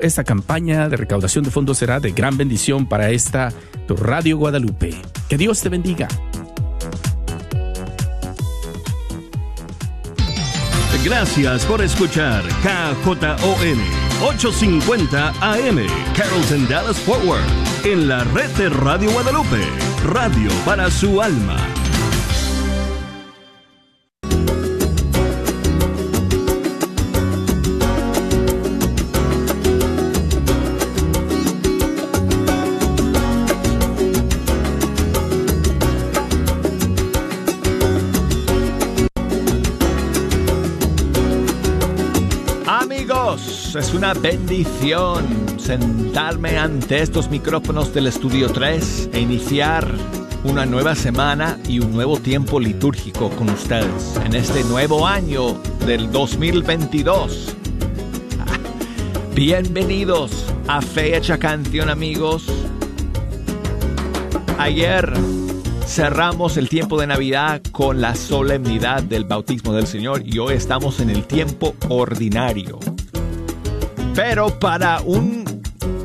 Esta campaña de recaudación de fondos será de gran bendición para esta tu Radio Guadalupe. Que Dios te bendiga. Gracias por escuchar KJON 850 AM Carrollton Dallas Forward en la red de Radio Guadalupe, radio para su alma. Una bendición sentarme ante estos micrófonos del Estudio 3 e iniciar una nueva semana y un nuevo tiempo litúrgico con ustedes en este nuevo año del 2022. Bienvenidos a Fecha Canción amigos. Ayer cerramos el tiempo de Navidad con la solemnidad del bautismo del Señor y hoy estamos en el tiempo ordinario. Pero para un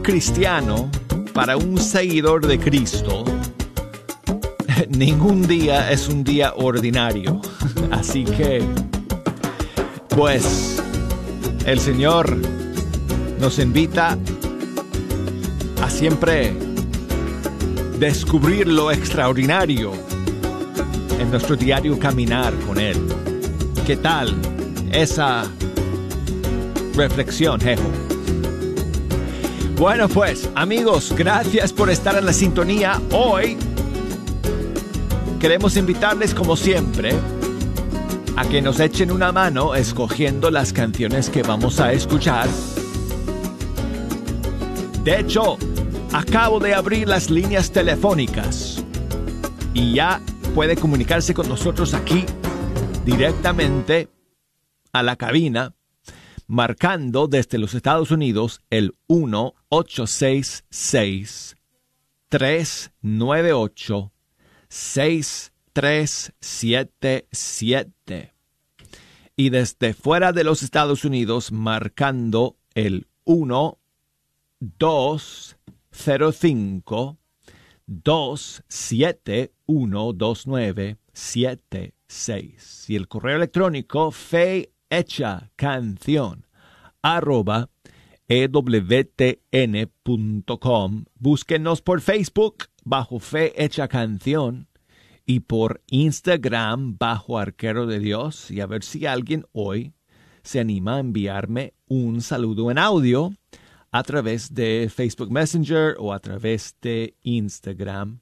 cristiano, para un seguidor de Cristo, ningún día es un día ordinario. Así que, pues, el Señor nos invita a siempre descubrir lo extraordinario en nuestro diario caminar con Él. ¿Qué tal esa reflexión? Bueno, pues, amigos, gracias por estar en la sintonía. Hoy queremos invitarles, como siempre, a que nos echen una mano escogiendo las canciones que vamos a escuchar. De hecho, acabo de abrir las líneas telefónicas y ya puede comunicarse con nosotros aquí directamente a la cabina marcando desde los Estados Unidos el 1-866-398-6377. Y desde fuera de los Estados Unidos marcando el 1 205 271 2976 y el correo electrónico fe hecha canción arroba ewtn.com. Búsquenos por Facebook bajo Fe Hecha Canción y por Instagram bajo Arquero de Dios y a ver si alguien hoy se anima a enviarme un saludo en audio a través de Facebook Messenger o a través de Instagram.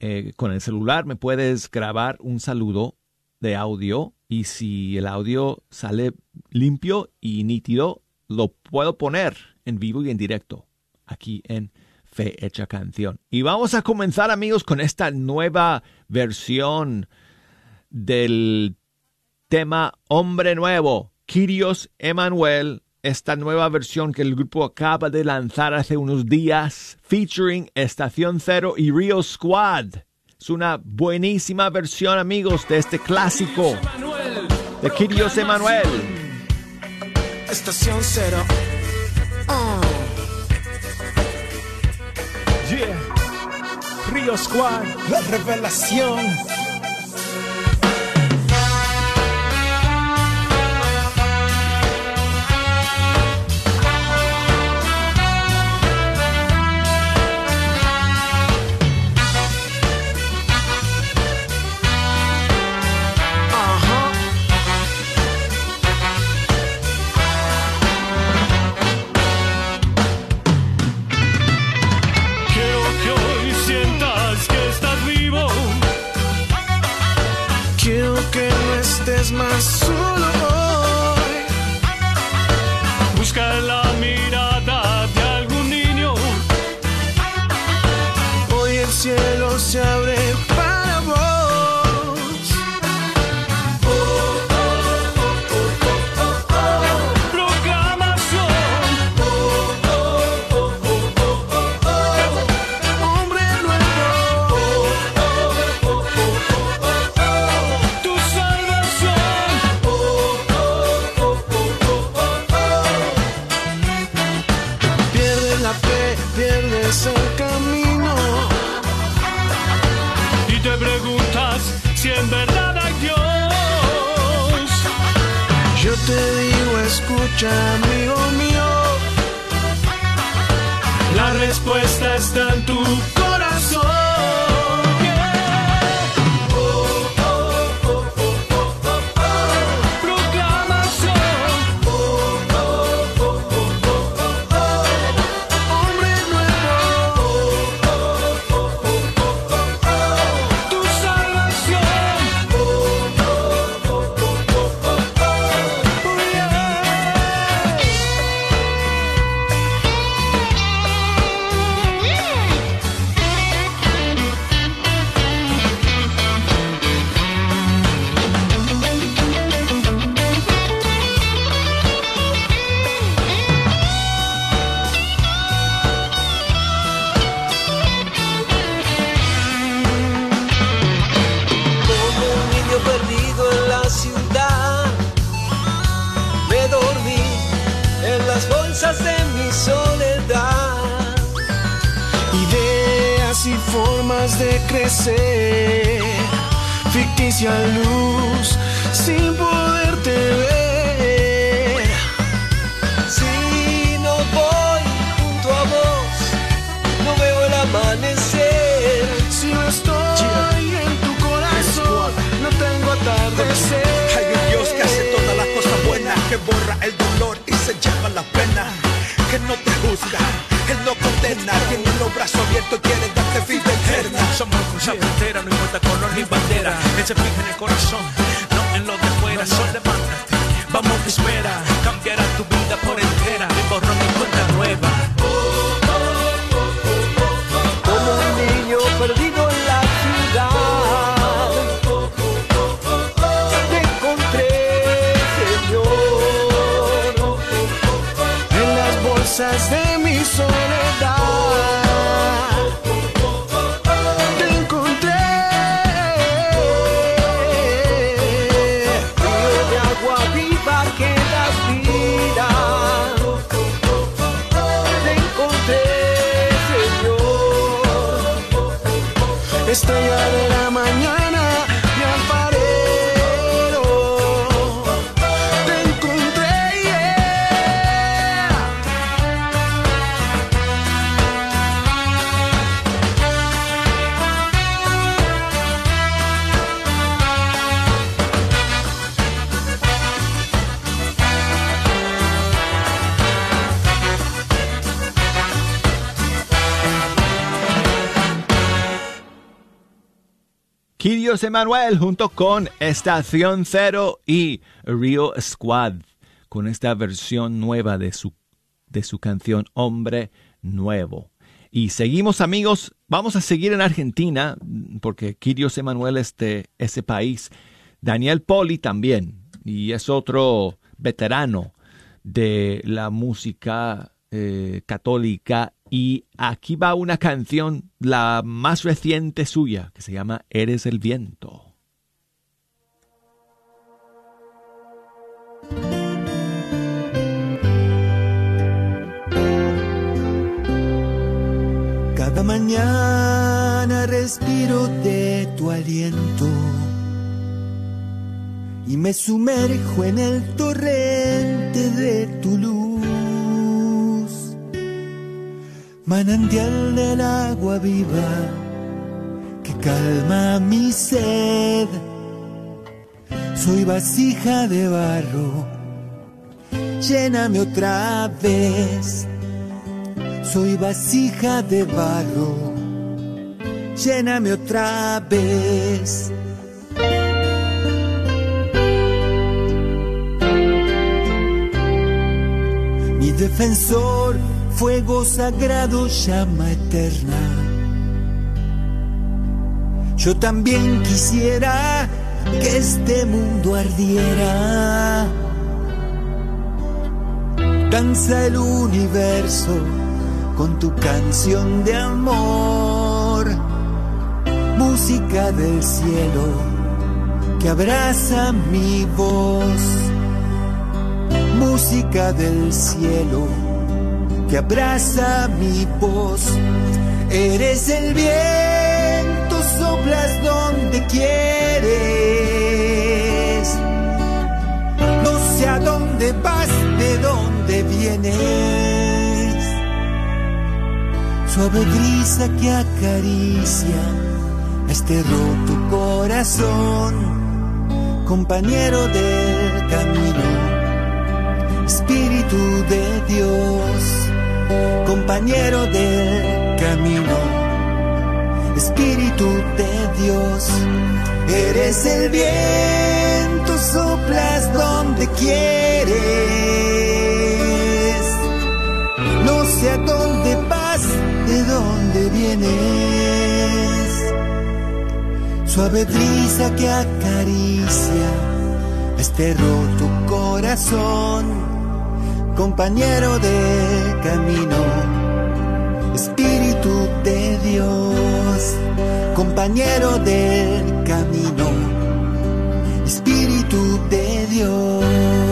Eh, con el celular me puedes grabar un saludo de audio y si el audio sale limpio y nítido, lo puedo poner en vivo y en directo aquí en Fe Hecha Canción. Y vamos a comenzar amigos con esta nueva versión del tema Hombre Nuevo, Kyrios Emanuel, esta nueva versión que el grupo acaba de lanzar hace unos días, featuring Estación Cero y Rio Squad. Es una buenísima versión, amigos, de este clásico de Kyrios Emanuel. Estación Cero. Oh. Yeah. Rio Squad. La revelación. Estrella de la mañana, Emanuel junto con Estación Cero y Rio Squad con esta versión nueva de su, de su canción Hombre Nuevo. Y seguimos amigos, vamos a seguir en Argentina porque Kirios Emanuel es de ese país. Daniel Poli también y es otro veterano de la música eh, católica y aquí va una canción, la más reciente suya, que se llama Eres el viento. Cada mañana respiro de tu aliento y me sumerjo en el torrente de tu luz, manantial del agua viva que calma mi sed. Soy vasija de barro, lléname otra vez. Soy vasija de barro, lléname otra vez. Mi defensor, fuego sagrado, llama eterna. Yo también quisiera que este mundo ardiera. Danza el universo con tu canción de amor, música del cielo que abraza mi voz, música del cielo que abraza mi voz. Eres el viento, soplas donde quieres. No sé a dónde vas, de dónde vienes. Suave brisa que acaricia este roto corazón, compañero del camino, Espíritu de Dios, compañero del camino, Espíritu de Dios, eres el viento, soplas donde quieres, no sé a dónde vas, de dónde vienes. Suave brisa que acaricia este roto corazón, compañero de camino, Espíritu de Dios, compañero del camino, Espíritu de Dios.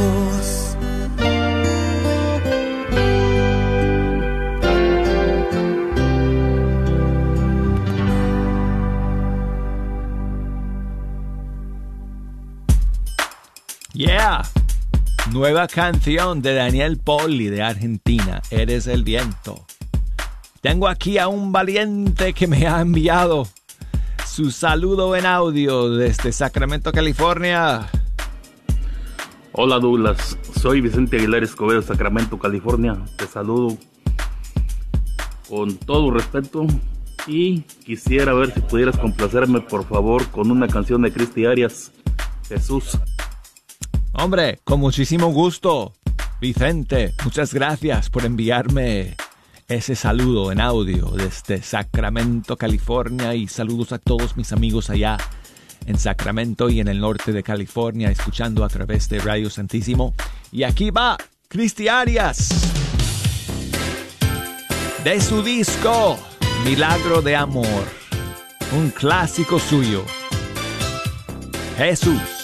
Nueva canción de Daniel Poli de Argentina, Eres el viento. Tengo aquí a un valiente que me ha enviado su saludo en audio desde Sacramento, California. Hola Douglas, soy Vicente Aguilar Escobedo, Sacramento, California. Te saludo con todo respeto y quisiera ver si pudieras complacerme por favor con una canción de Cristi Arias, Jesús. Hombre, con muchísimo gusto. Vicente, muchas gracias por enviarme ese saludo en audio desde Sacramento, California y saludos a todos mis amigos allá en Sacramento y en el norte de California escuchando a través de Radio Santísimo. Y aquí va Cristi Arias de su disco Milagro de Amor, un clásico suyo. Jesús.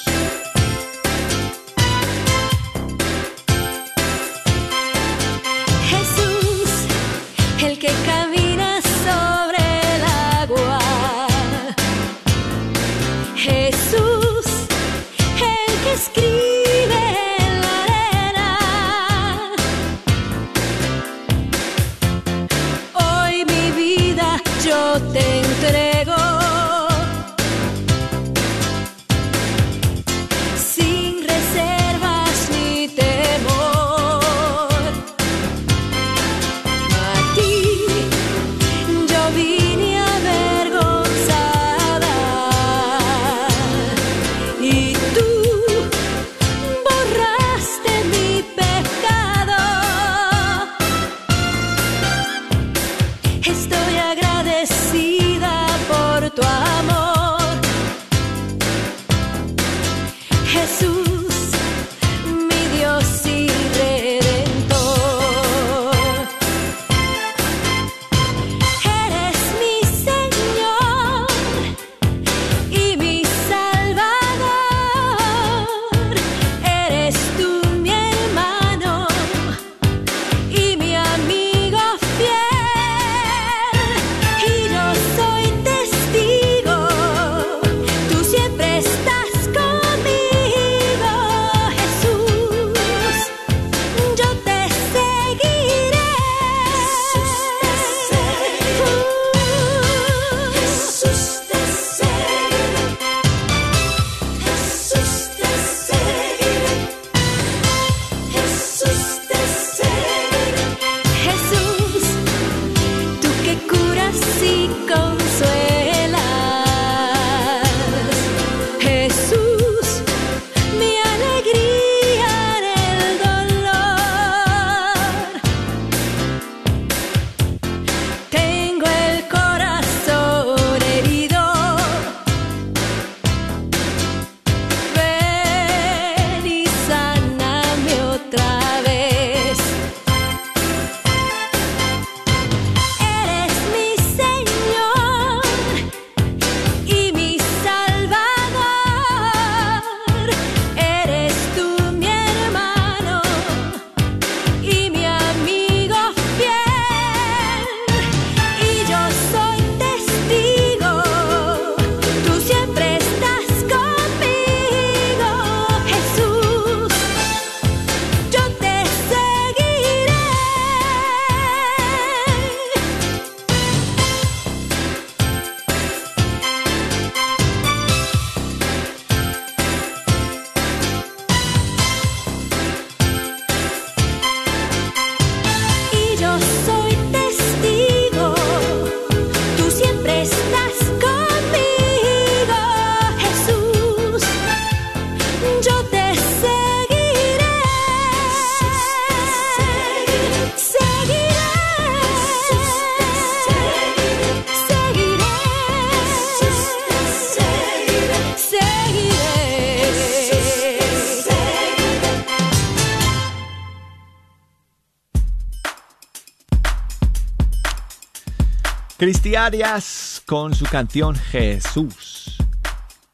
Con su canción Jesús.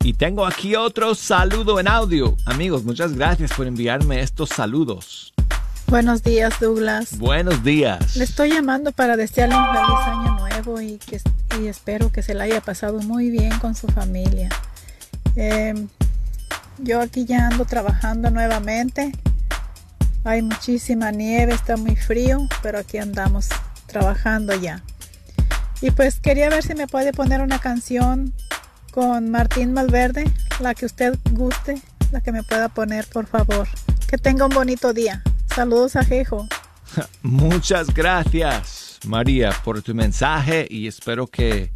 Y tengo aquí otro saludo en audio. Amigos, muchas gracias por enviarme estos saludos. Buenos días, Douglas. Buenos días. Le estoy llamando para desearle un feliz año nuevo y, que, y espero que se la haya pasado muy bien con su familia. Eh, yo aquí ya ando trabajando nuevamente. Hay muchísima nieve, está muy frío, pero aquí andamos trabajando ya. Y pues quería ver si me puede poner una canción con Martín Malverde, la que usted guste, la que me pueda poner, por favor. Que tenga un bonito día. Saludos a Jejo. Muchas gracias, María, por tu mensaje y espero que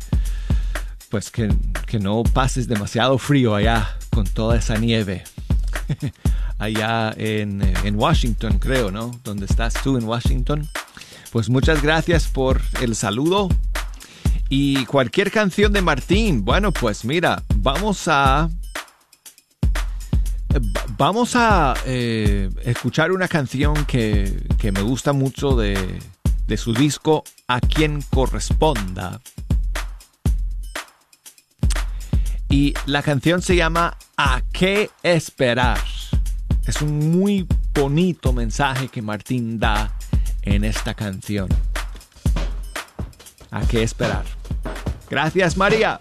pues que, que no pases demasiado frío allá con toda esa nieve. allá en, en, Washington, creo, ¿no? Donde estás tú en Washington. Pues muchas gracias por el saludo. Y cualquier canción de Martín, bueno, pues mira, vamos a Vamos a eh, escuchar una canción que, que, me gusta mucho de, de su disco A quien corresponda. Y la canción se llama ¿A qué esperar? Es un muy bonito mensaje que Martín da en esta canción. ¿A qué esperar? Gracias María.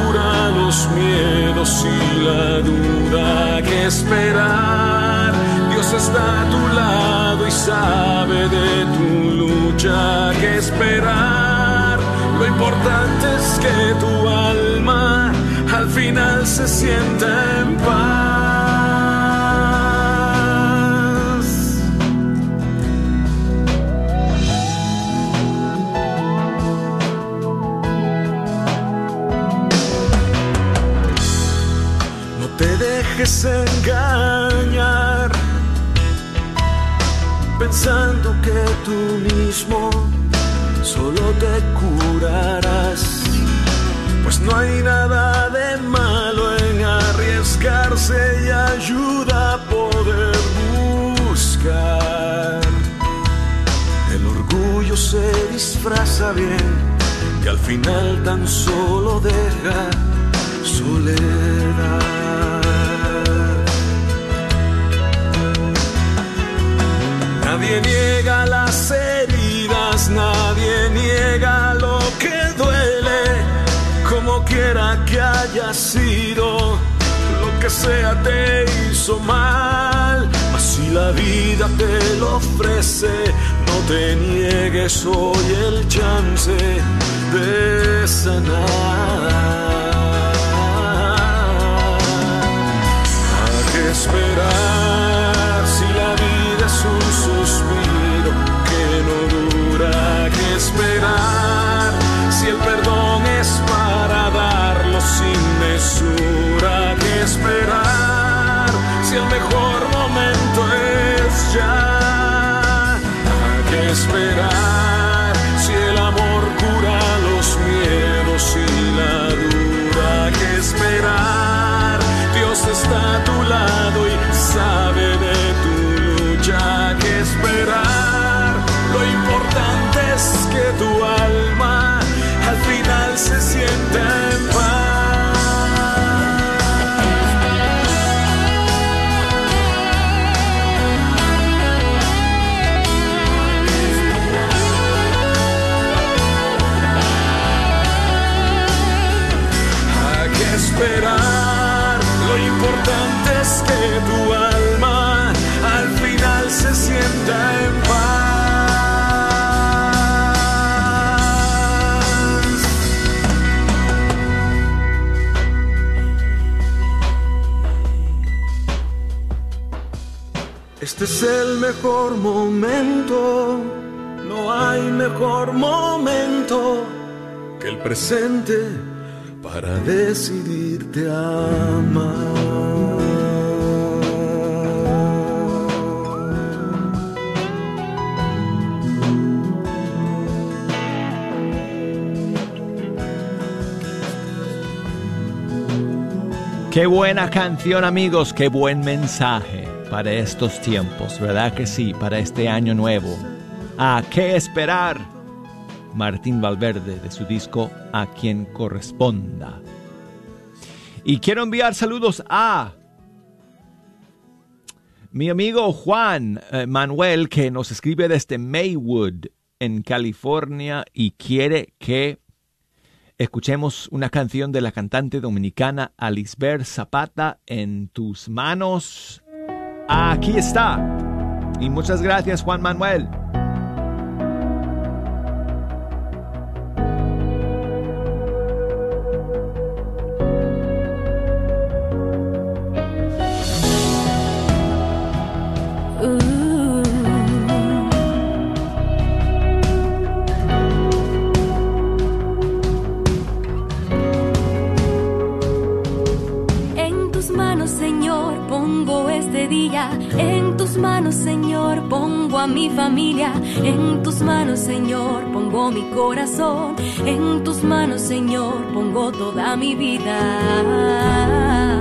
miedos y la duda. Que esperar. Dios está a tu lado y sabe de tu lucha. que esperar. Lo importante es que tu alma al final se sienta en paz. Engañar, pensando que tú mismo solo te curarás. Pues no hay nada de malo en arriesgarse y ayuda a poder buscar. El orgullo se disfraza bien y al final tan solo deja soledad. Nadie niega las heridas, nadie niega lo que duele, como quiera que haya sido, lo que sea te hizo mal, mas si la vida te lo ofrece, no te niegues hoy el chance de sanar. made out. Este es el mejor momento, no hay mejor momento que el presente para decidirte a amar. Qué buena canción amigos, qué buen mensaje para estos tiempos, ¿verdad que sí? Para este año nuevo. ¿A qué esperar? Martín Valverde de su disco A quien corresponda. Y quiero enviar saludos a mi amigo Juan eh, Manuel que nos escribe desde Maywood en California y quiere que escuchemos una canción de la cantante dominicana Alisber Zapata en tus manos. Aquí está. Y muchas gracias, Juan Manuel. En tus manos, Señor, pongo a mi familia. En tus manos, Señor, pongo mi corazón. En tus manos, Señor, pongo toda mi vida.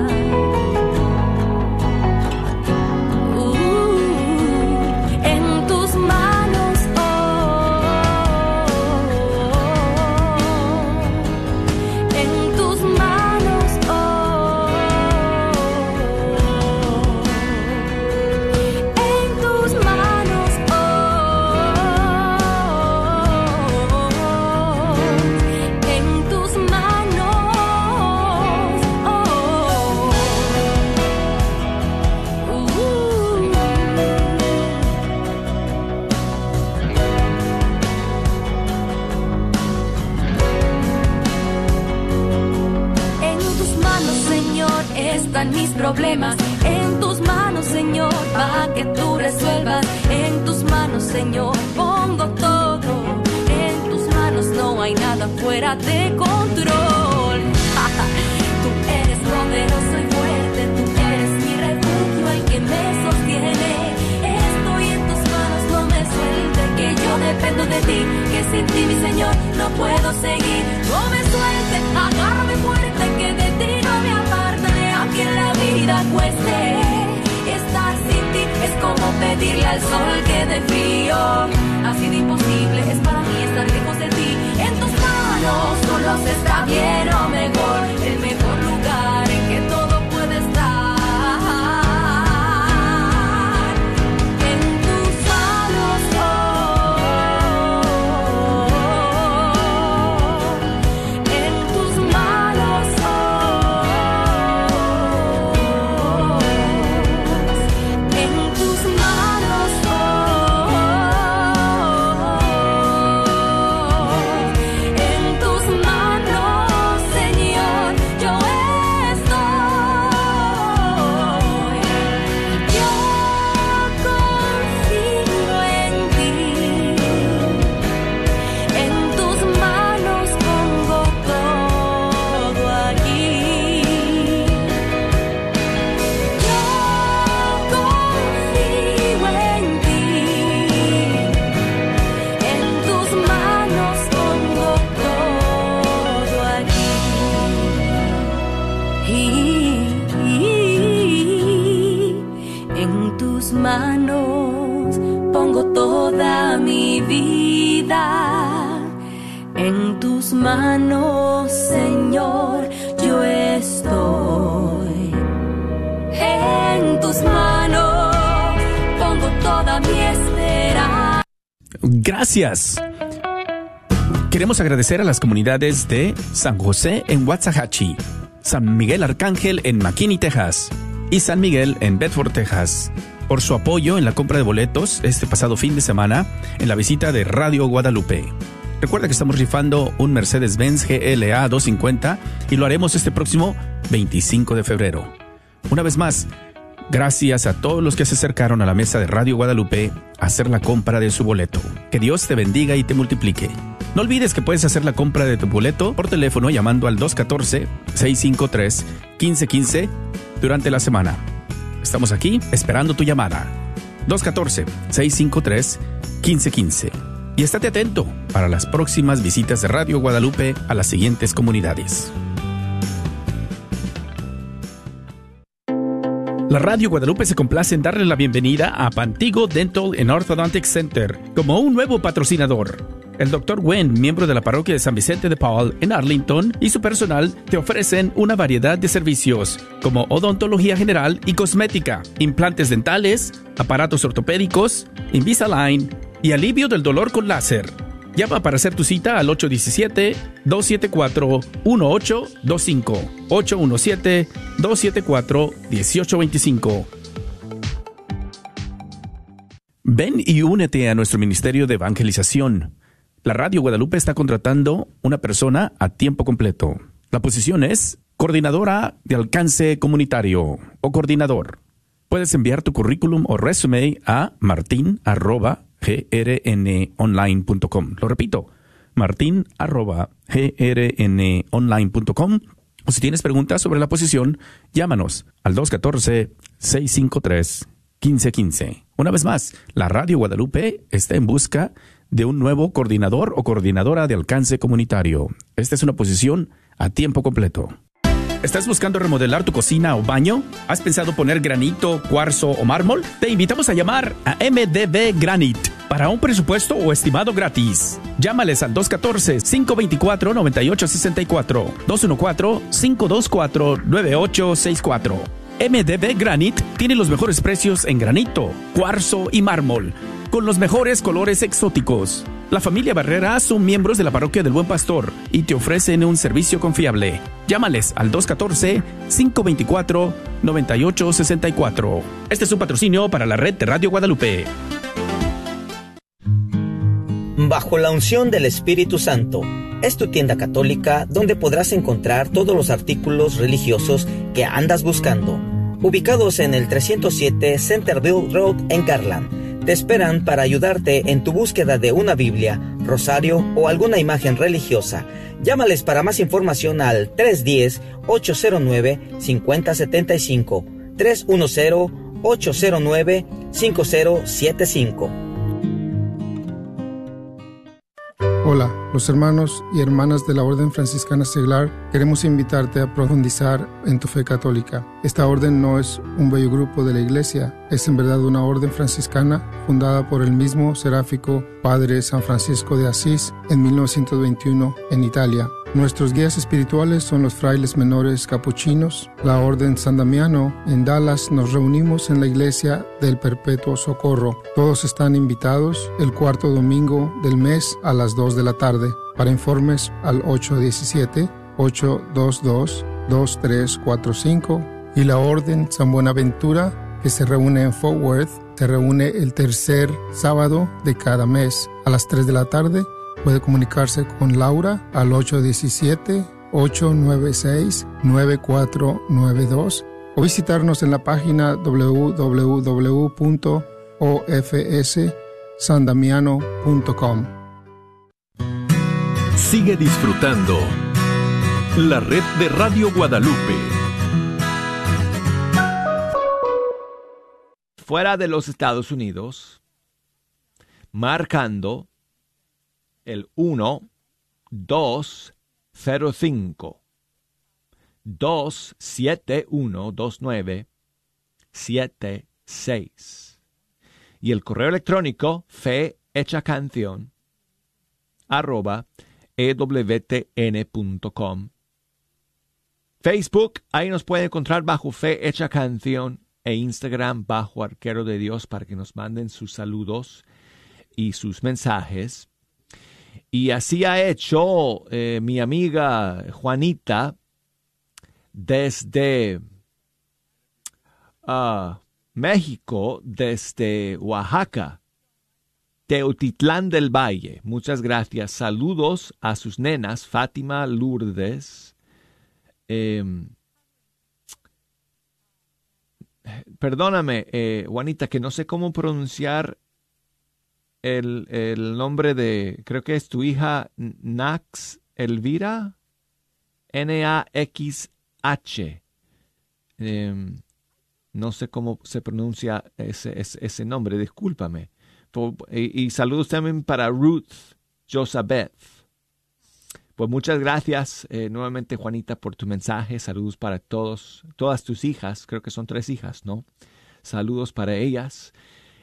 Queremos agradecer a las comunidades de San José en Waxahachie, San Miguel Arcángel en McKinney, Texas, y San Miguel en Bedford, Texas, por su apoyo en la compra de boletos este pasado fin de semana en la visita de Radio Guadalupe. Recuerda que estamos rifando un Mercedes-Benz GLA 250 y lo haremos este próximo 25 de febrero. Una vez más, gracias a todos los que se acercaron a la mesa de Radio Guadalupe a hacer la compra de su boleto. Que Dios te bendiga y te multiplique. No olvides que puedes hacer la compra de tu boleto por teléfono llamando al 214-653-1515 durante la semana. Estamos aquí esperando tu llamada. 214-653-1515. Y estate atento para las próximas visitas de Radio Guadalupe a las siguientes comunidades. La Radio Guadalupe se complace en darle la bienvenida a Pantigo Dental and Orthodontic Center como un nuevo patrocinador. El Dr. Wen, miembro de la parroquia de San Vicente de Paul en Arlington, y su personal te ofrecen una variedad de servicios como odontología general y cosmética, implantes dentales, aparatos ortopédicos, Invisalign y alivio del dolor con láser. Llama para hacer tu cita al 817-274-1825. 817-274-1825. Ven y únete a nuestro ministerio de evangelización. La Radio Guadalupe está contratando una persona a tiempo completo. La posición es coordinadora de alcance comunitario o coordinador. Puedes enviar tu currículum o resume a martin.grnonline.com. Lo repito, martin.grnonline.com. O si tienes preguntas sobre la posición, llámanos al 214-653-1515. Una vez más, la Radio Guadalupe está en busca de un nuevo coordinador o coordinadora de alcance comunitario. Esta es una posición a tiempo completo. ¿Estás buscando remodelar tu cocina o baño? ¿Has pensado poner granito, cuarzo o mármol? Te invitamos a llamar a MDB Granite para un presupuesto o estimado gratis. Llámales al 214-524-9864, 214-524-9864. MDB Granite tiene los mejores precios en granito, cuarzo y mármol con los mejores colores exóticos. La familia Barrera son miembros de la parroquia del Buen Pastor y te ofrecen un servicio confiable. Llámales al 214-524-9864. Este es un patrocinio para la red de Radio Guadalupe. Bajo la unción del Espíritu Santo es tu tienda católica donde podrás encontrar todos los artículos religiosos que andas buscando. Ubicados en el 307 Centerville Road en Garland te esperan para ayudarte en tu búsqueda de una Biblia, rosario o alguna imagen religiosa. Llámales para más información al 310-809-5075. 310-809-5075. Hola, los hermanos y hermanas de la Orden Franciscana Seglar queremos invitarte a profundizar en tu fe católica. Esta orden no es un bello grupo de la Iglesia, es en verdad una orden franciscana fundada por el mismo seráfico Padre San Francisco de Asís en 1921 en Italia. Nuestros guías espirituales son los frailes menores capuchinos. La Orden San Damiano en Dallas nos reunimos en la iglesia del Perpetuo Socorro. Todos están invitados el cuarto domingo del mes a las 2 de la tarde. Para informes al 817-822-2345 y la Orden San Buenaventura que se reúne en Fort Worth se reúne el tercer sábado de cada mes a las 3 de la tarde Puede comunicarse con Laura al 817-896-9492 o visitarnos en la página www.ofssandamiano.com. Sigue disfrutando la red de Radio Guadalupe. Fuera de los Estados Unidos, marcando el 1 2 0 5 2 7 1 2 9 7 6 y el correo electrónico fe hecha canción arroba. Facebook, ahí nos puede encontrar bajo Fe Hecha Canción e Instagram bajo Arquero de Dios para que nos manden sus saludos y sus mensajes. Y así ha hecho eh, mi amiga Juanita desde ah, México, desde Oaxaca, Teotitlán del Valle. Muchas gracias. Saludos a sus nenas, Fátima Lourdes. Em, perdóname, eh, Juanita, que no sé cómo pronunciar el, el, nombre de, creo que es tu hija Nax Elvira, N-A-X-H. Em, no sé cómo se pronuncia ese, ese, nombre, discúlpame. y, y, saludos también para Ruth Josabeth. Pues muchas gracias eh, nuevamente, Juanita, por tu mensaje. Saludos para todos, todas tus hijas. Creo que son tres hijas, ¿no? Saludos para ellas.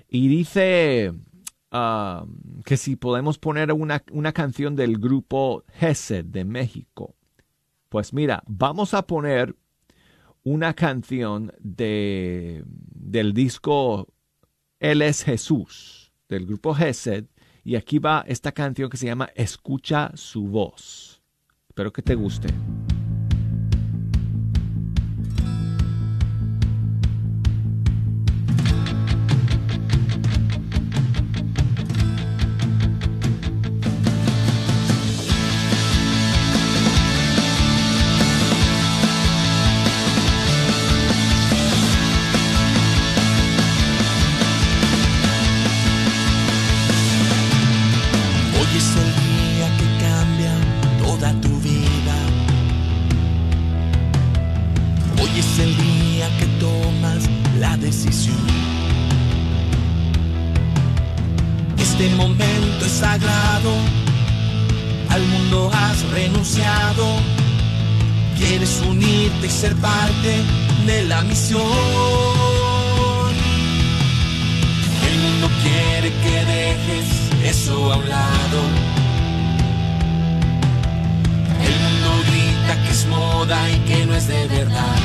Y dice que si podemos poner una, una canción del grupo Hesed de México. Pues mira, vamos a poner una canción de, del disco Él es Jesús, del grupo Hesed. Y aquí va esta canción que se llama Escucha su voz. Espero que te guste. Quieres unirte y ser parte de la misión. El mundo quiere que dejes eso a un lado. El mundo grita que es moda y que no es de verdad.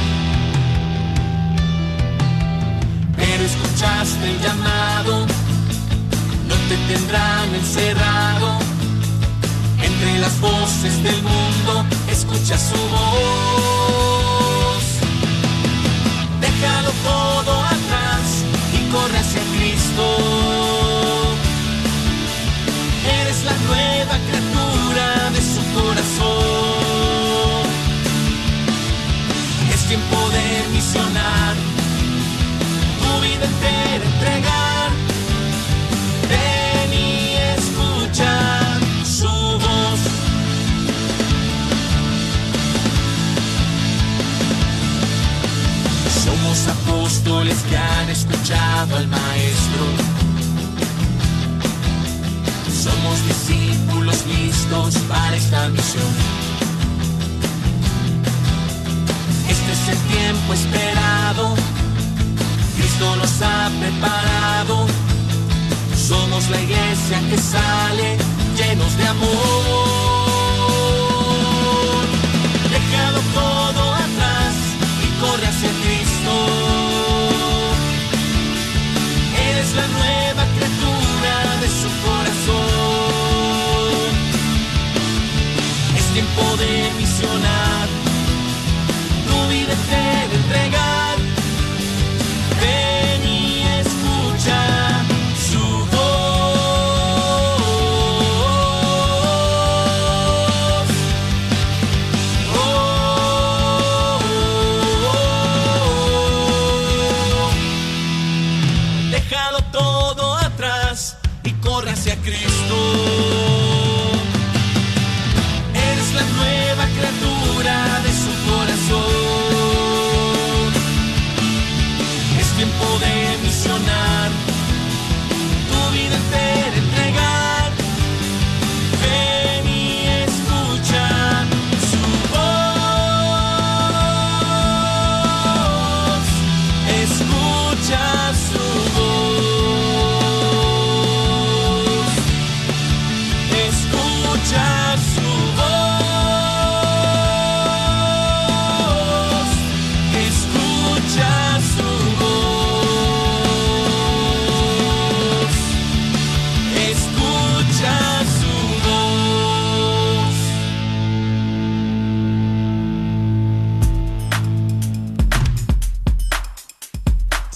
Pero escuchaste el llamado, no te tendrán encerrado. Entre las voces del mundo, escucha su voz. Déjalo todo atrás y corre hacia Cristo. Eres la nueva criatura de su corazón. Es tiempo de misionar, tu vida entera entregar. Apóstoles que han escuchado al Maestro. Somos discípulos listos para esta misión. Este es el tiempo esperado. Cristo nos ha preparado. Somos la iglesia que sale llenos de amor.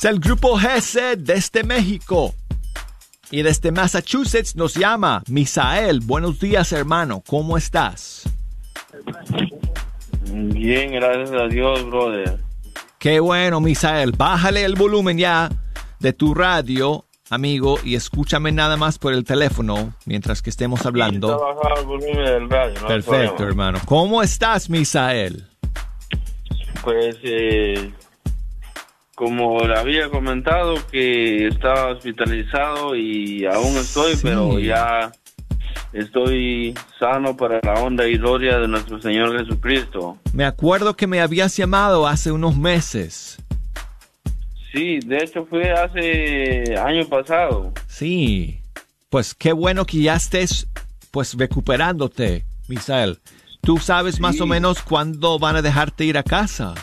El grupo GESE desde México. Y desde Massachusetts nos llama Misael. Buenos días, hermano. ¿Cómo estás? Bien, gracias a Dios, brother. Qué bueno, Misael. Bájale el volumen ya de tu radio, amigo, y escúchame nada más por el teléfono mientras que estemos hablando. Está bajado el volumen del radio, no hay Perfecto, hermano. ¿Cómo estás, Misael? Pues, eh, como le había comentado, que estaba hospitalizado y aún estoy, pero ya estoy sano para la onda y gloria de nuestro Señor Jesucristo. Me acuerdo que me habías llamado hace unos meses. Sí, de hecho fue hace año pasado. Sí. Pues qué bueno que ya estés pues recuperándote, Misael. ¿Tú sabes más o menos cuándo van a dejarte ir a casa?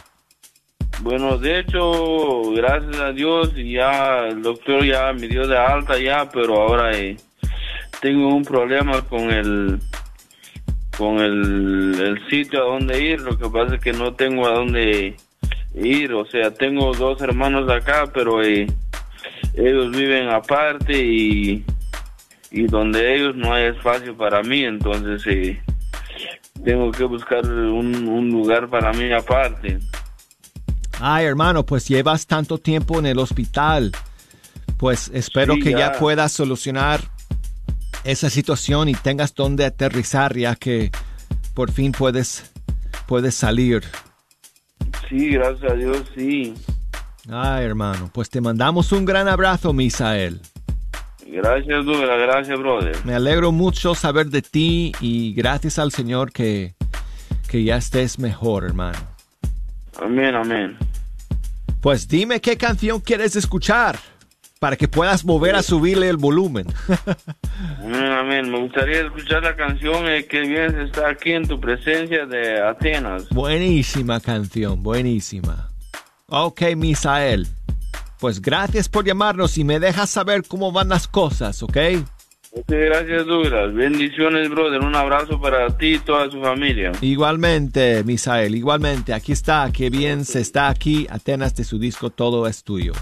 Bueno, de hecho, gracias a Dios, ya el doctor ya me dio de alta ya, pero ahora eh, tengo un problema con el con el, el sitio a donde ir. Lo que pasa es que no tengo a dónde ir. O sea, tengo dos hermanos acá, pero eh, ellos viven aparte y, y donde ellos no hay espacio para mí. Entonces, eh, tengo que buscar un, un lugar para mí aparte. Ay, hermano, pues llevas tanto tiempo en el hospital. Pues espero Sí, que ya. ya. puedas solucionar esa situación y tengas donde aterrizar ya que por fin puedes puedes salir. Sí, gracias a Dios, sí. Ay, hermano, pues te mandamos un gran abrazo, Misael. Gracias, Douglas. Gracias, brother. Me alegro mucho saber de ti y gracias al Señor que, que ya estés mejor, hermano. Amén, amén. Pues dime qué canción quieres escuchar para que puedas volver a subirle el volumen. Amén, amén. Me gustaría escuchar la canción eh, Que bien está aquí en tu presencia de Atenas. buenísima canción, buenísima. Ok, Misael. Pues gracias por llamarnos y me dejas saber cómo van las cosas, ¿ok? Ok, gracias, Douglas. Bendiciones, brother. Un abrazo para ti y toda su familia. Igualmente, Misael, igualmente. Aquí está, qué bien se está aquí. Atenas de su disco Todo es tuyo.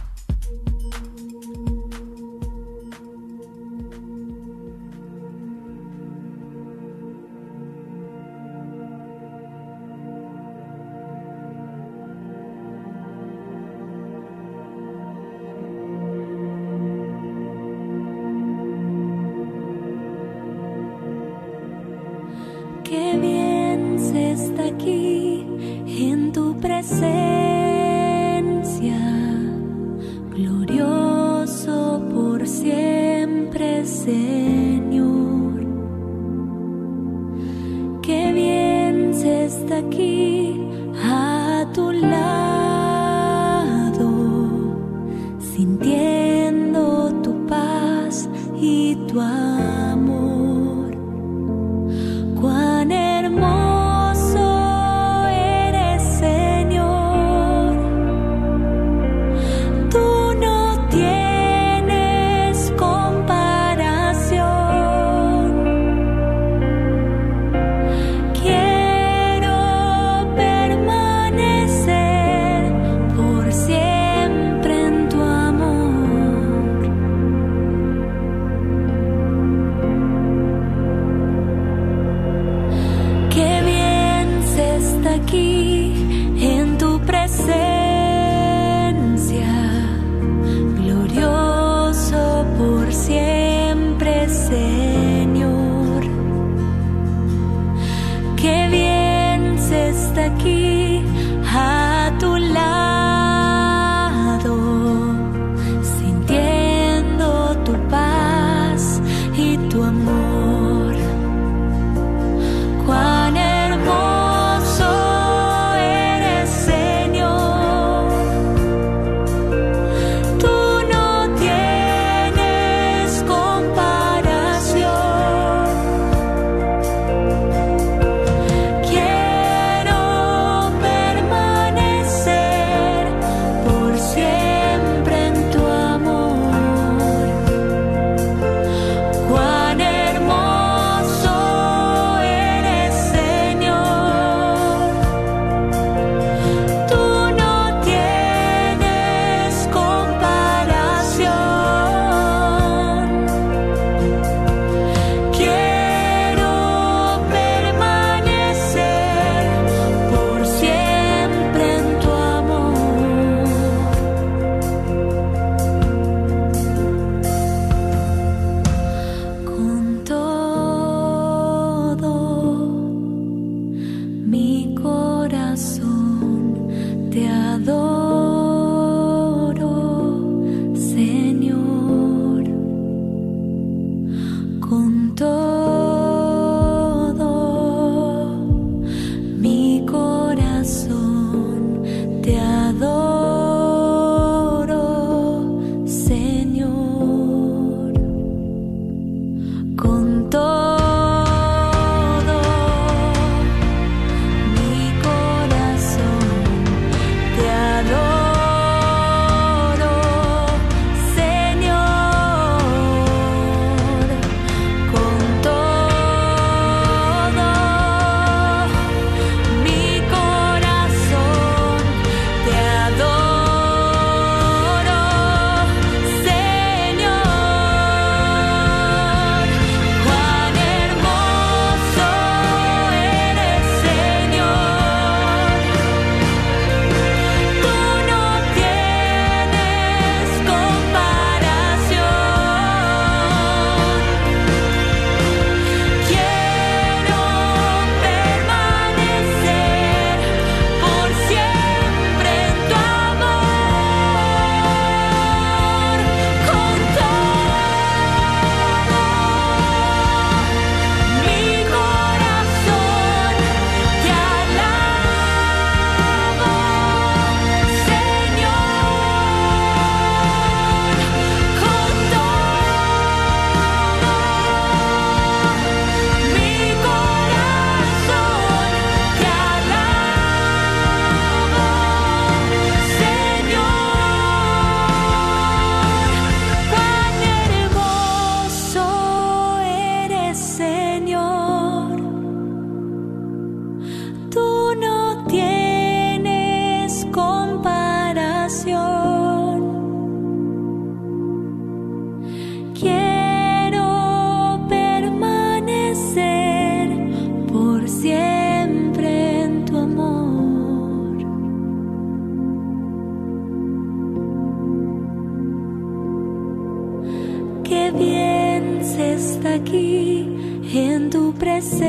Qué bien se está aquí en tu presencia.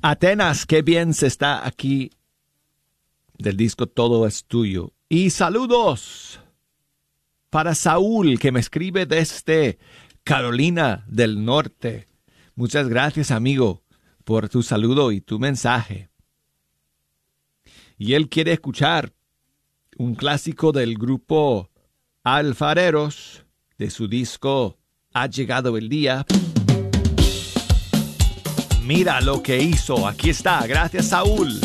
Atenas, qué bien se está aquí del disco Todo es tuyo. Y saludos para Saúl, que me escribe desde Carolina del Norte. Muchas gracias, amigo, por tu saludo y tu mensaje. Y él quiere escuchar un clásico del grupo Alfareros de su disco Ha llegado el día. Mira lo que hizo. Aquí está. Gracias, Saúl.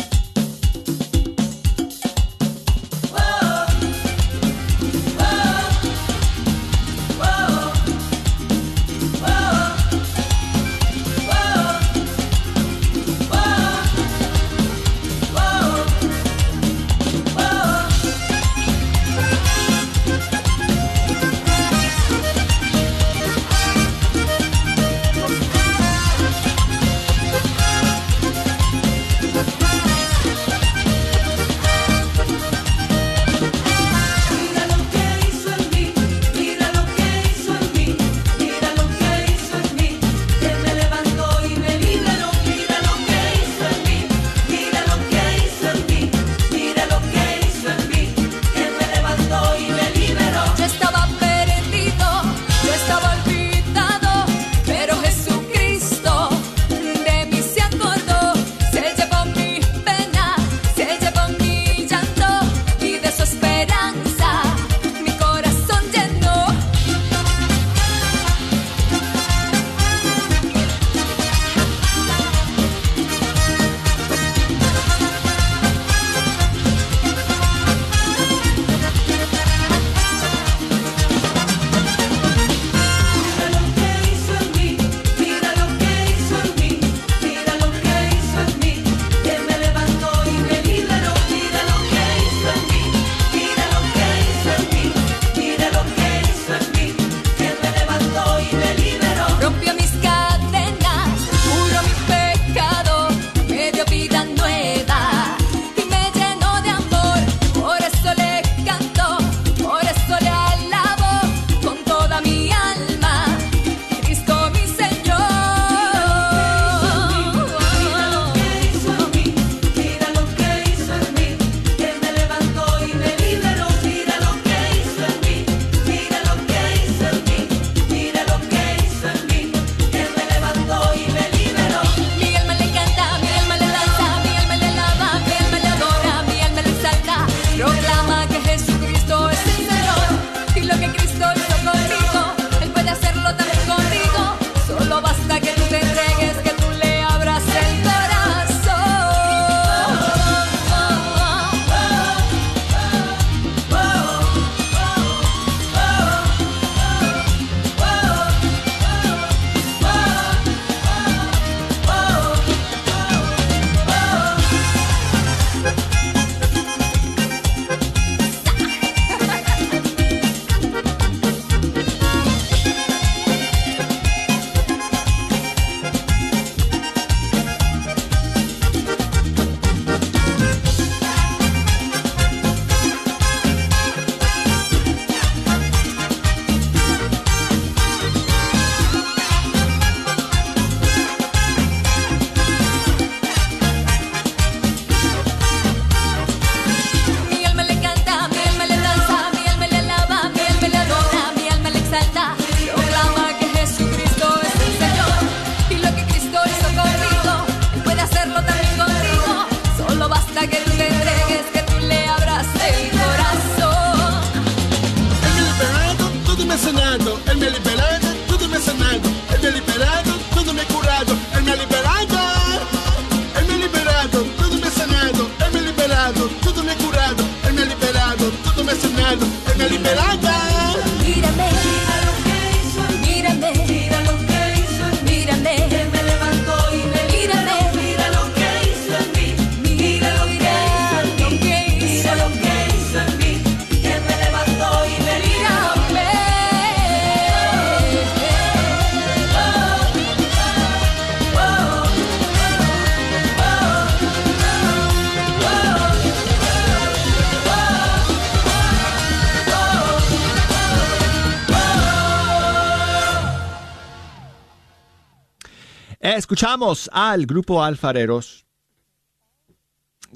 Escuchamos al grupo Alfareros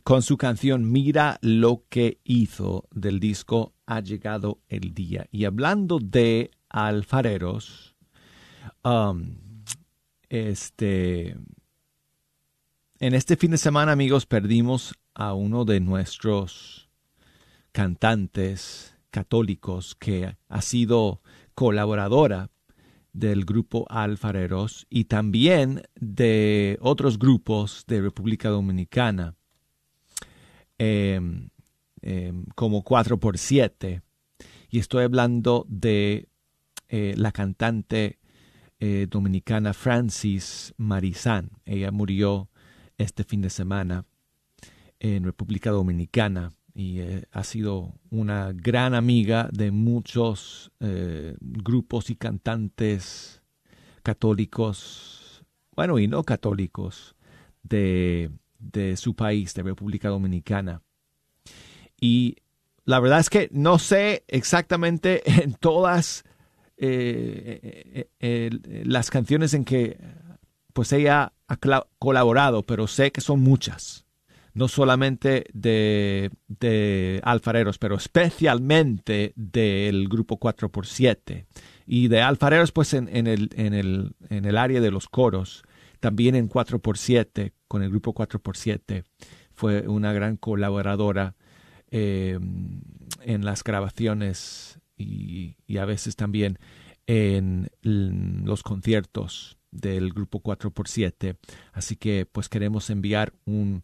con su canción Mira lo que hizo del disco Ha llegado el día. Y hablando de alfareros, um, este, en este fin de semana, amigos, perdimos a uno de nuestros cantantes católicos que ha sido colaboradora del grupo Alfareros y también de otros grupos de República Dominicana, em, em, como 4x7. Y estoy hablando de eh, la cantante eh, dominicana Francis Marizán. Ella murió este fin de semana en República Dominicana y eh, ha sido una gran amiga de muchos eh, grupos y cantantes católicos, bueno, y no católicos, de, de su país, de República Dominicana. Y la verdad es que no sé exactamente en todas eh, las canciones en que pues ella ha colaborado, pero sé que son muchas no solamente de, de alfareros, pero especialmente del grupo 4x7 y de alfareros pues en, en, el, en, el, en el área de los coros, también en 4x7, con el grupo 4x7, fue una gran colaboradora eh, en las grabaciones y, y, a veces también en los conciertos del grupo 4x7. Así que pues queremos enviar un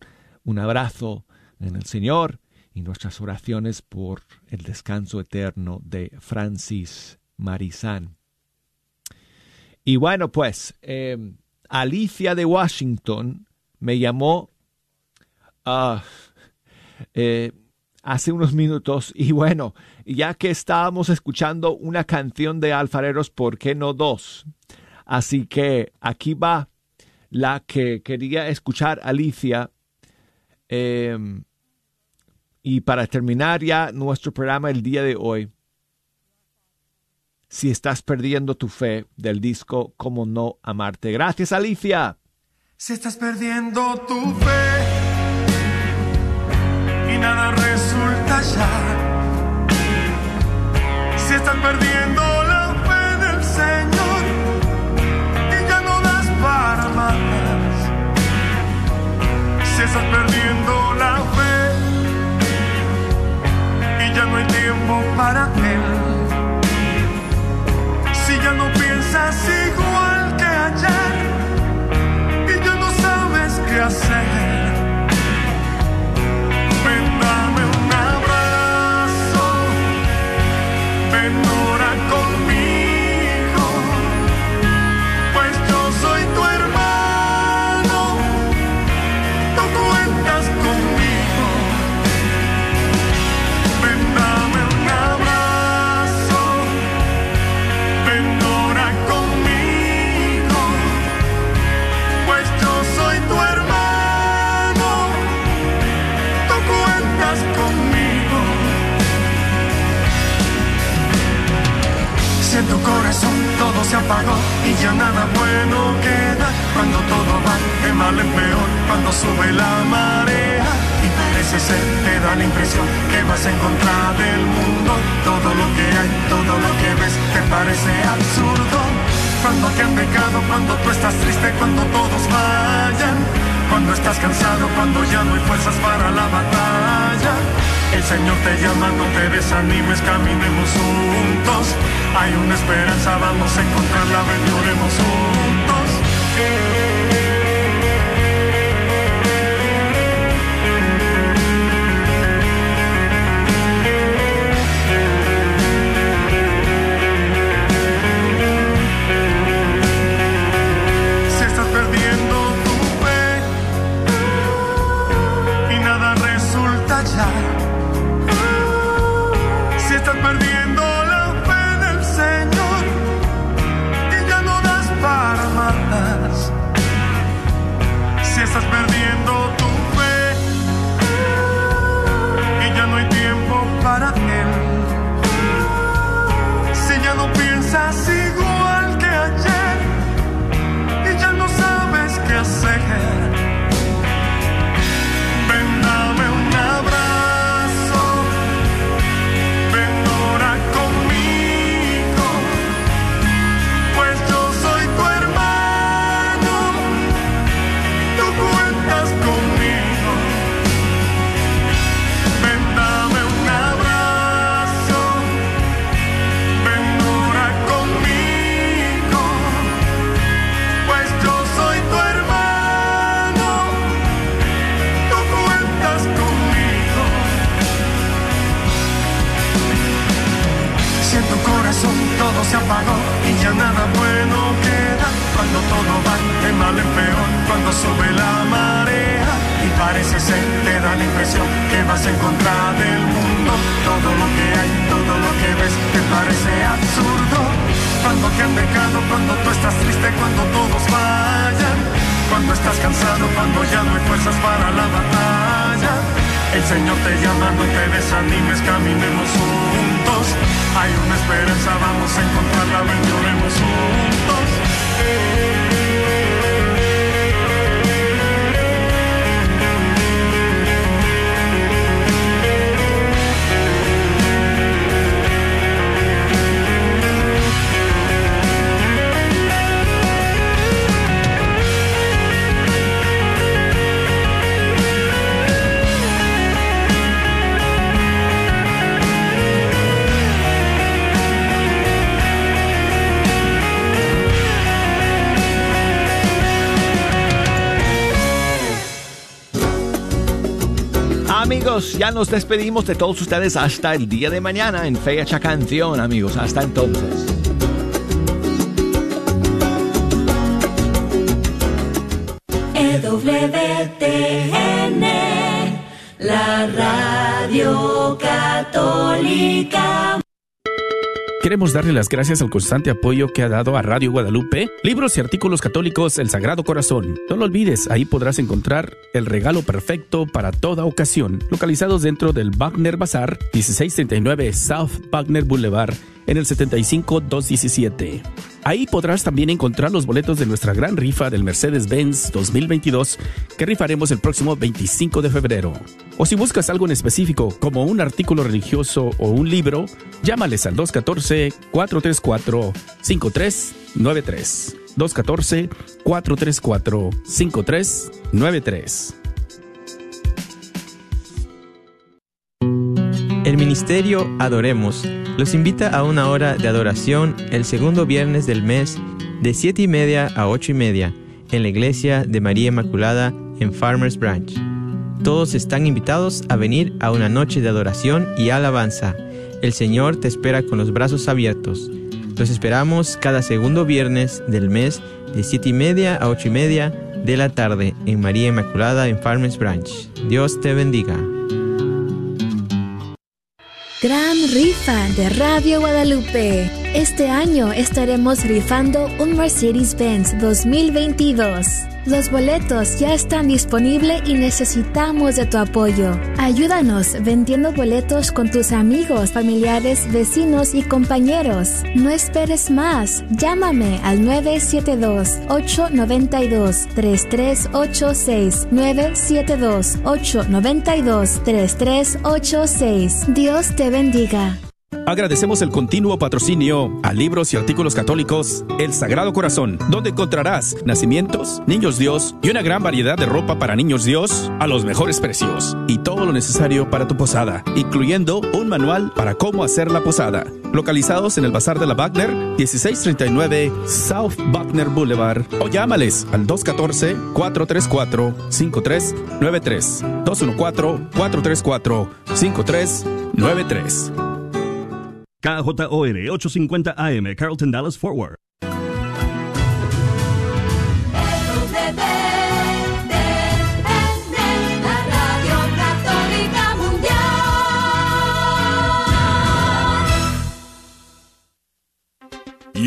un abrazo en el Señor y nuestras oraciones por el descanso eterno de Francis Marizán. Y bueno, pues em, Alicia de Washington me llamó ah, eh, hace unos minutos y bueno, ya que estábamos escuchando una canción de alfareros, ¿por qué no dos? Así que aquí va la que quería escuchar Alicia Em, y para terminar ya nuestro programa el día de hoy, si estás perdiendo tu fe del disco Cómo no amarte. Gracias, Alicia. Si estás perdiendo tu fe y nada resulta ya. Para él. Si ya no piensas igual se apagó y ya nada bueno queda. Cuando todo va de mal en peor, cuando sube la marea. Y parece ser, te da la impresión que vas en contra del mundo, todo lo que hay, todo lo que ves te parece absurdo, cuando te han pecado, cuando tú estás triste, cuando todos vayan, cuando estás cansado, cuando ya no hay fuerzas para la batalla. El Señor te llama, no te desanimes, caminemos juntos. Hay una esperanza, vamos a encontrarla, ven, oremos juntos. Peor, cuando sube la marea y parece ser, te da la impresión que vas en contra del mundo. Todo lo que hay, todo lo que ves, te parece absurdo. Cuando te han dejado, cuando tú estás triste, cuando todos vayan. Cuando estás cansado, cuando ya no hay fuerzas para la batalla. El Señor te llama, no te desanimes, caminemos juntos. Hay una esperanza, vamos a encontrarla, ven, lloremos juntos. Ya nos despedimos de todos ustedes hasta el día de mañana en Fecha Canción, amigos. Hasta entonces. EWTN, la radio católica. Queremos darle las gracias al constante apoyo que ha dado a Radio Guadalupe, libros y artículos católicos El Sagrado Corazón. No lo olvides, ahí podrás encontrar el regalo perfecto para toda ocasión, localizados dentro del Wagner Bazar, 1639 South Wagner Boulevard, en el 75217. Ahí podrás también encontrar los boletos de nuestra gran rifa del Mercedes-Benz 2022 que rifaremos el próximo 25 de febrero. O si buscas algo en específico, como un artículo religioso o un libro, llámales al 214-434-5393. 214-434-5393. El Ministerio Adoremos los invita a una hora de adoración el segundo viernes del mes de 7 y media a 8 y media en la iglesia de María Inmaculada en Farmers Branch. Todos están invitados a venir a una noche de adoración y alabanza. El Señor te espera con los brazos abiertos. Los esperamos cada segundo viernes del mes de 7 y media a 8 y media de la tarde en María Inmaculada en Farmers Branch. Dios te bendiga. Gran rifa de Radio Guadalupe. Este año estaremos rifando un Mercedes-Benz 2022. Los boletos ya están disponibles y necesitamos de tu apoyo. Ayúdanos vendiendo boletos con tus amigos, familiares, vecinos y compañeros. No esperes más. Llámame al 972-892-3386. 972-892-3386. Dios te bendiga. Agradecemos el continuo patrocinio a libros y artículos católicos El Sagrado Corazón, donde encontrarás nacimientos, niños Dios y una gran variedad de ropa para niños Dios a los mejores precios y todo lo necesario para tu posada, incluyendo un manual para cómo hacer la posada. Localizados en el Bazar de la Wagner, 1639 South Wagner Boulevard o llámales al 214-434-5393. 214-434-5393. KJOR 850 AM, Carlton Dallas Forward.